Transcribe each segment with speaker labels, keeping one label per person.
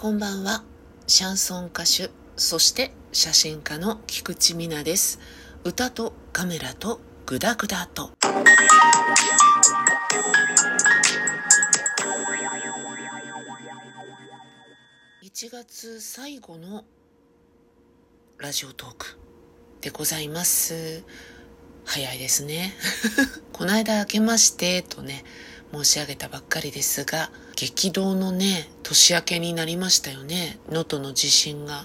Speaker 1: こんばんは。シャンソン歌手、そして写真家の菊池美奈です。歌とカメラとグダグダと。1月最後のラジオトークでございます。早いですね。この間明けましてとね、申し上げたばっかりですが、激動のね、年明けになりましたよね。能登の地震が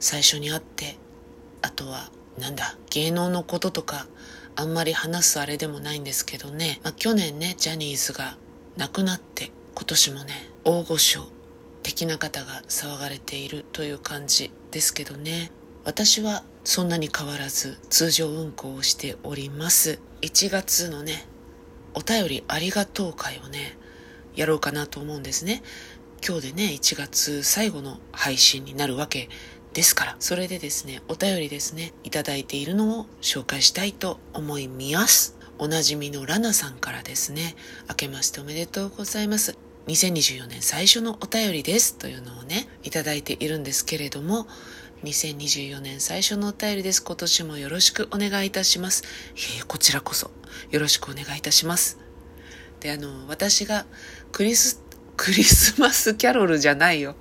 Speaker 1: 最初にあって、あとは、なんだ、芸能のこととか、あんまり話すあれでもないんですけどね、まあ、去年ね、ジャニーズが亡くなって、今年もね、大御所的な方が騒がれているという感じですけどね。私はそんなに変わらず通常運行をしております。1月のね、お便りありがとう会をね、やろうかなと思うんですね。今日でね、1月最後の配信になるわけですから、それでですね、お便りですね、いただいているのを紹介したいと思います。おなじみのラナさんからですね、明けましておめでとうございます。2024年最初のお便りですというのをね、いただいているんですけれども、2024年最初のお便りです。今年もよろしくお願いいたします。えー、こちらこそよろしくお願いいたします。で、あの、私がクリス、クリスマスキャロルじゃないよ。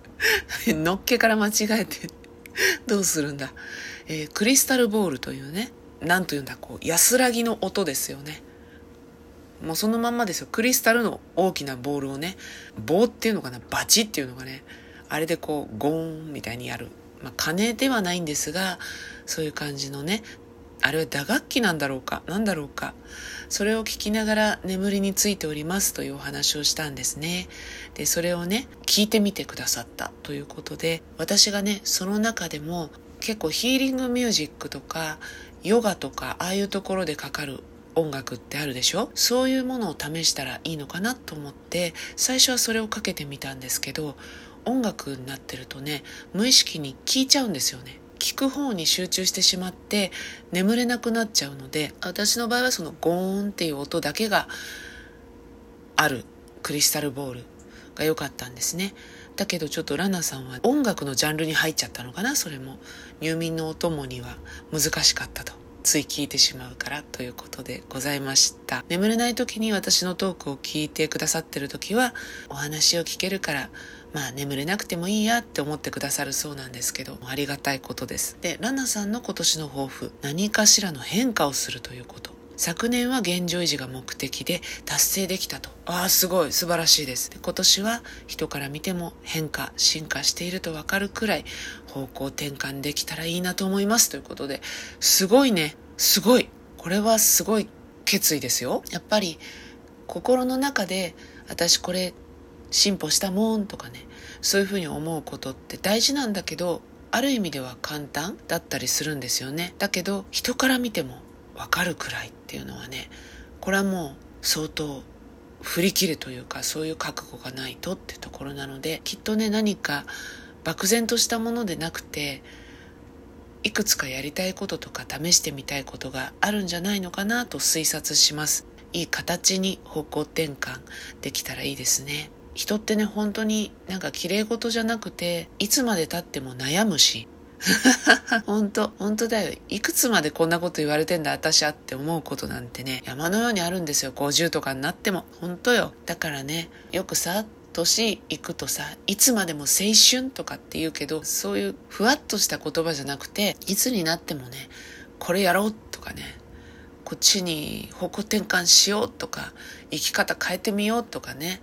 Speaker 1: のっけから間違えて、どうするんだ。えー、クリスタルボールというね、なんというんだ、こう、安らぎの音ですよね。もうそのまんまですよ。クリスタルの大きなボールをね、棒っていうのかな、バチっていうのがね、あれでこう、ゴーンみたいにやる。まあ、鐘ではないんですが、そういう感じのね、あれは打楽器なんだろうかなんだろうかそれを聞きながら眠りについておりますというお話をしたんですね。で、それをね、聞いてみてくださったということで、私がね、その中でも結構ヒーリングミュージックとか、ヨガとか、ああいうところでかかる音楽ってあるでしょ？そういうものを試したらいいのかなと思って、最初はそれをかけてみたんですけど、音楽になってるとね、無意識に聞いちゃうんですよね。聞く方に集中してしまって眠れなくなっちゃうので私の場合はそのゴーンっていう音だけがある。クリスタルボールが良かったんですね。だけどちょっとラナさんは音楽のジャンルに入っちゃったのかな？それも。入眠のお供には難しかったと。つい聞いてしまうからということでございました。眠れない時に私のトークを聞いてくださってる時はお話を聞けるからまあ眠れなくてもいいやって思ってくださるそうなんですけど、ありがたいことです。で、ラナさんの今年の抱負、何かしらの変化をするということ。昨年は現状維持が目的で達成できたと。ああ、すごい、素晴らしいです。で今年は人から見ても変化、進化しているとわかるくらい方向転換できたらいいなと思いますということで、すごいね、すごい。これはすごい決意ですよ。やっぱり心の中で私これ進歩したもんとかねそういうふうに思うことって大事なんだけどある意味では簡単だったりするんですよね。だけど人から見ても分かるくらいっていうのはねこれはもう相当振り切るというかそういう覚悟がないとってところなのできっとね何か漠然としたものでなくていくつかやりたいこととか試してみたいことがあるんじゃないのかなと推察します。いい形に方向転換できたらいいですね。人ってね本当になんか綺麗事じゃなくていつまで経っても悩むし。本当本当だよ。いくつまでこんなこと言われてんだ私はって思うことなんてね山のようにあるんですよ。50とかになっても。本当よ。だからねよくさ年いくとさいつまでも青春とかって言うけどそういうふわっとした言葉じゃなくていつになってもねこれやろうとかねこっちに方向転換しようとか生き方変えてみようとかね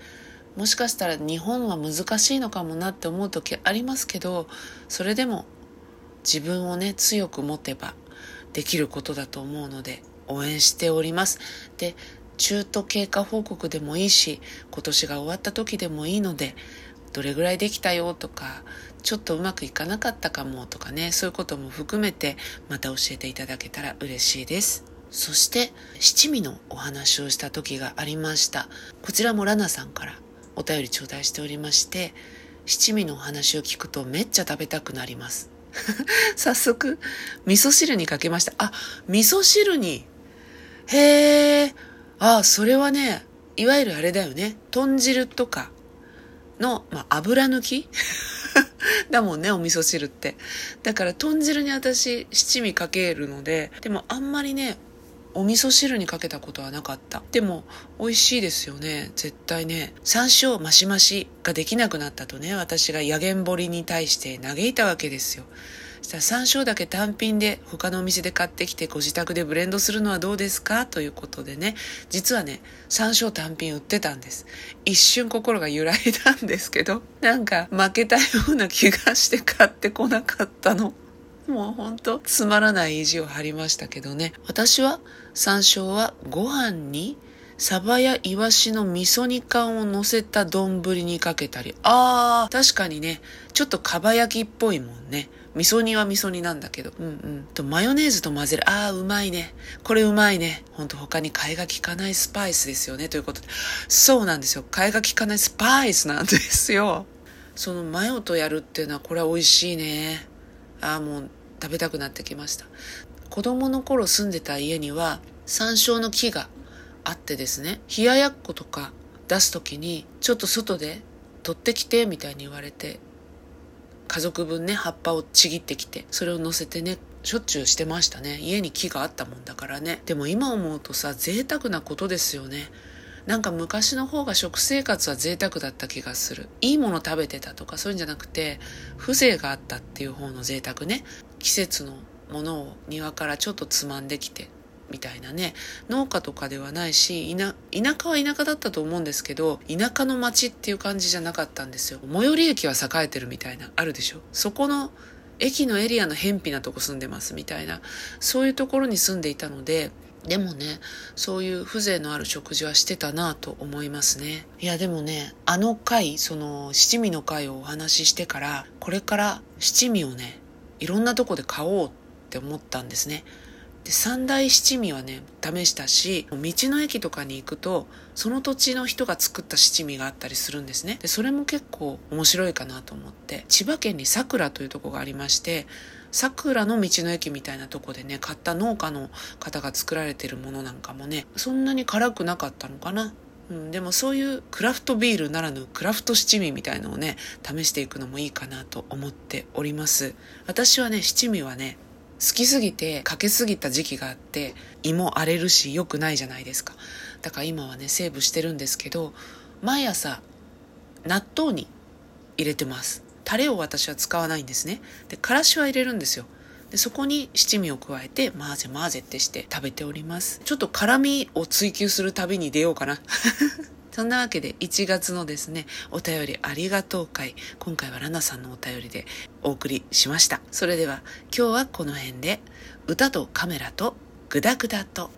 Speaker 1: もしかしたら日本は難しいのかもなって思う時ありますけどそれでも自分をね強く持てばできることだと思うので応援しております。で中途経過報告でもいいし今年が終わった時でもいいのでどれぐらいできたよとかちょっとうまくいかなかったかもとかねそういうことも含めてまた教えていただけたら嬉しいです。そして七味のお話をした時がありました。こちらもラナさんからお便り頂戴しておりまして七味のお話を聞くとめっちゃ食べたくなります。早速味噌汁にかけました。あ味噌汁に。へえあそれはねいわゆるあれだよね。豚汁とかの、まあ、油抜き？だもんね、お味噌汁って。だから豚汁に私七味かけるので、でもあんまりね、お味噌汁にかけたことはなかった。でも、美味しいですよね。絶対ね。山椒マシマシができなくなったとね、私が野源掘りに対して嘆いたわけですよ。したら山椒だけ単品で他のお店で買ってきてご自宅でブレンドするのはどうですか？ということでね、実はね、山椒単品売ってたんです。一瞬心が揺らいだんですけど、なんか負けたような気がして買ってこなかったの。もうほんとつまらない意地を張りましたけどね。私は山椒はご飯にサバやイワシの味噌煮缶を乗せた丼にかけたり。あー、確かにね、ちょっとかば焼きっぽいもんね。味噌煮は味噌煮なんだけど。うんうん。と、マヨネーズと混ぜる。あー、うまいね。これうまいね。ほんと他に替えが効かないスパイスですよね。ということで。そうなんですよ。替えが効かないスパイスなんですよ。そのマヨとやるっていうのはこれは美味しいね。ああ、もう食べたくなってきました。子供の頃住んでた家には山椒の木があってですね、冷ややっことか出す時にちょっと外で取ってきてみたいに言われて、家族分ね、葉っぱをちぎってきて、それを乗せてね、しょっちゅうしてましたね。家に木があったもんだからね。でも今思うとさ、贅沢なことですよね。なんか昔の方が食生活は贅沢だった気がする。いいもの食べてたとかそういうんじゃなくて、風情があったっていう方の贅沢ね。季節のものを庭からちょっとつまんできて、みたいなね農家とかではないし田舎は田舎だったと思うんですけど田舎の町っていう感じじゃなかったんですよ最寄り駅は栄えてるみたいなあるでしょそこの駅のエリアの偏僻なとこ住んでますみたいなそういうところに住んでいたのででもね、そういう風情のある食事はしてたなと思いますね。いやでもね、あの回、その七味の回をお話ししてから、これから七味をね、いろんなとこで買おうって思ったんですね。で、三大七味はね、試したし、道の駅とかに行くと、その土地の人が作った七味があったりするんですね。で、それも結構面白いかなと思って、千葉県に桜というとこがありまして、桜の道の駅みたいなとこでね、買った農家の方が作られてるものなんかもね、そんなに辛くなかったのかな。うん、でもそういうクラフトビールならぬクラフト七味みたいのをね、試していくのもいいかなと思っております。私はね、七味はね、好きすぎてかけすぎた時期があって胃も荒れるし良くないじゃないですかだから今はねセーブしてるんですけど毎朝納豆に入れてますタレを私は使わないんですね。でからしは入れるんですよ。でそこに七味を加えて混ぜ混ぜってして食べております。ちょっと辛みを追求する旅に出ようかな。そんなわけで1月のですね、お便りありがとう会、今回はラナさんのお便りでお送りしました。それでは今日はこの辺で、歌とカメラとグダグダと。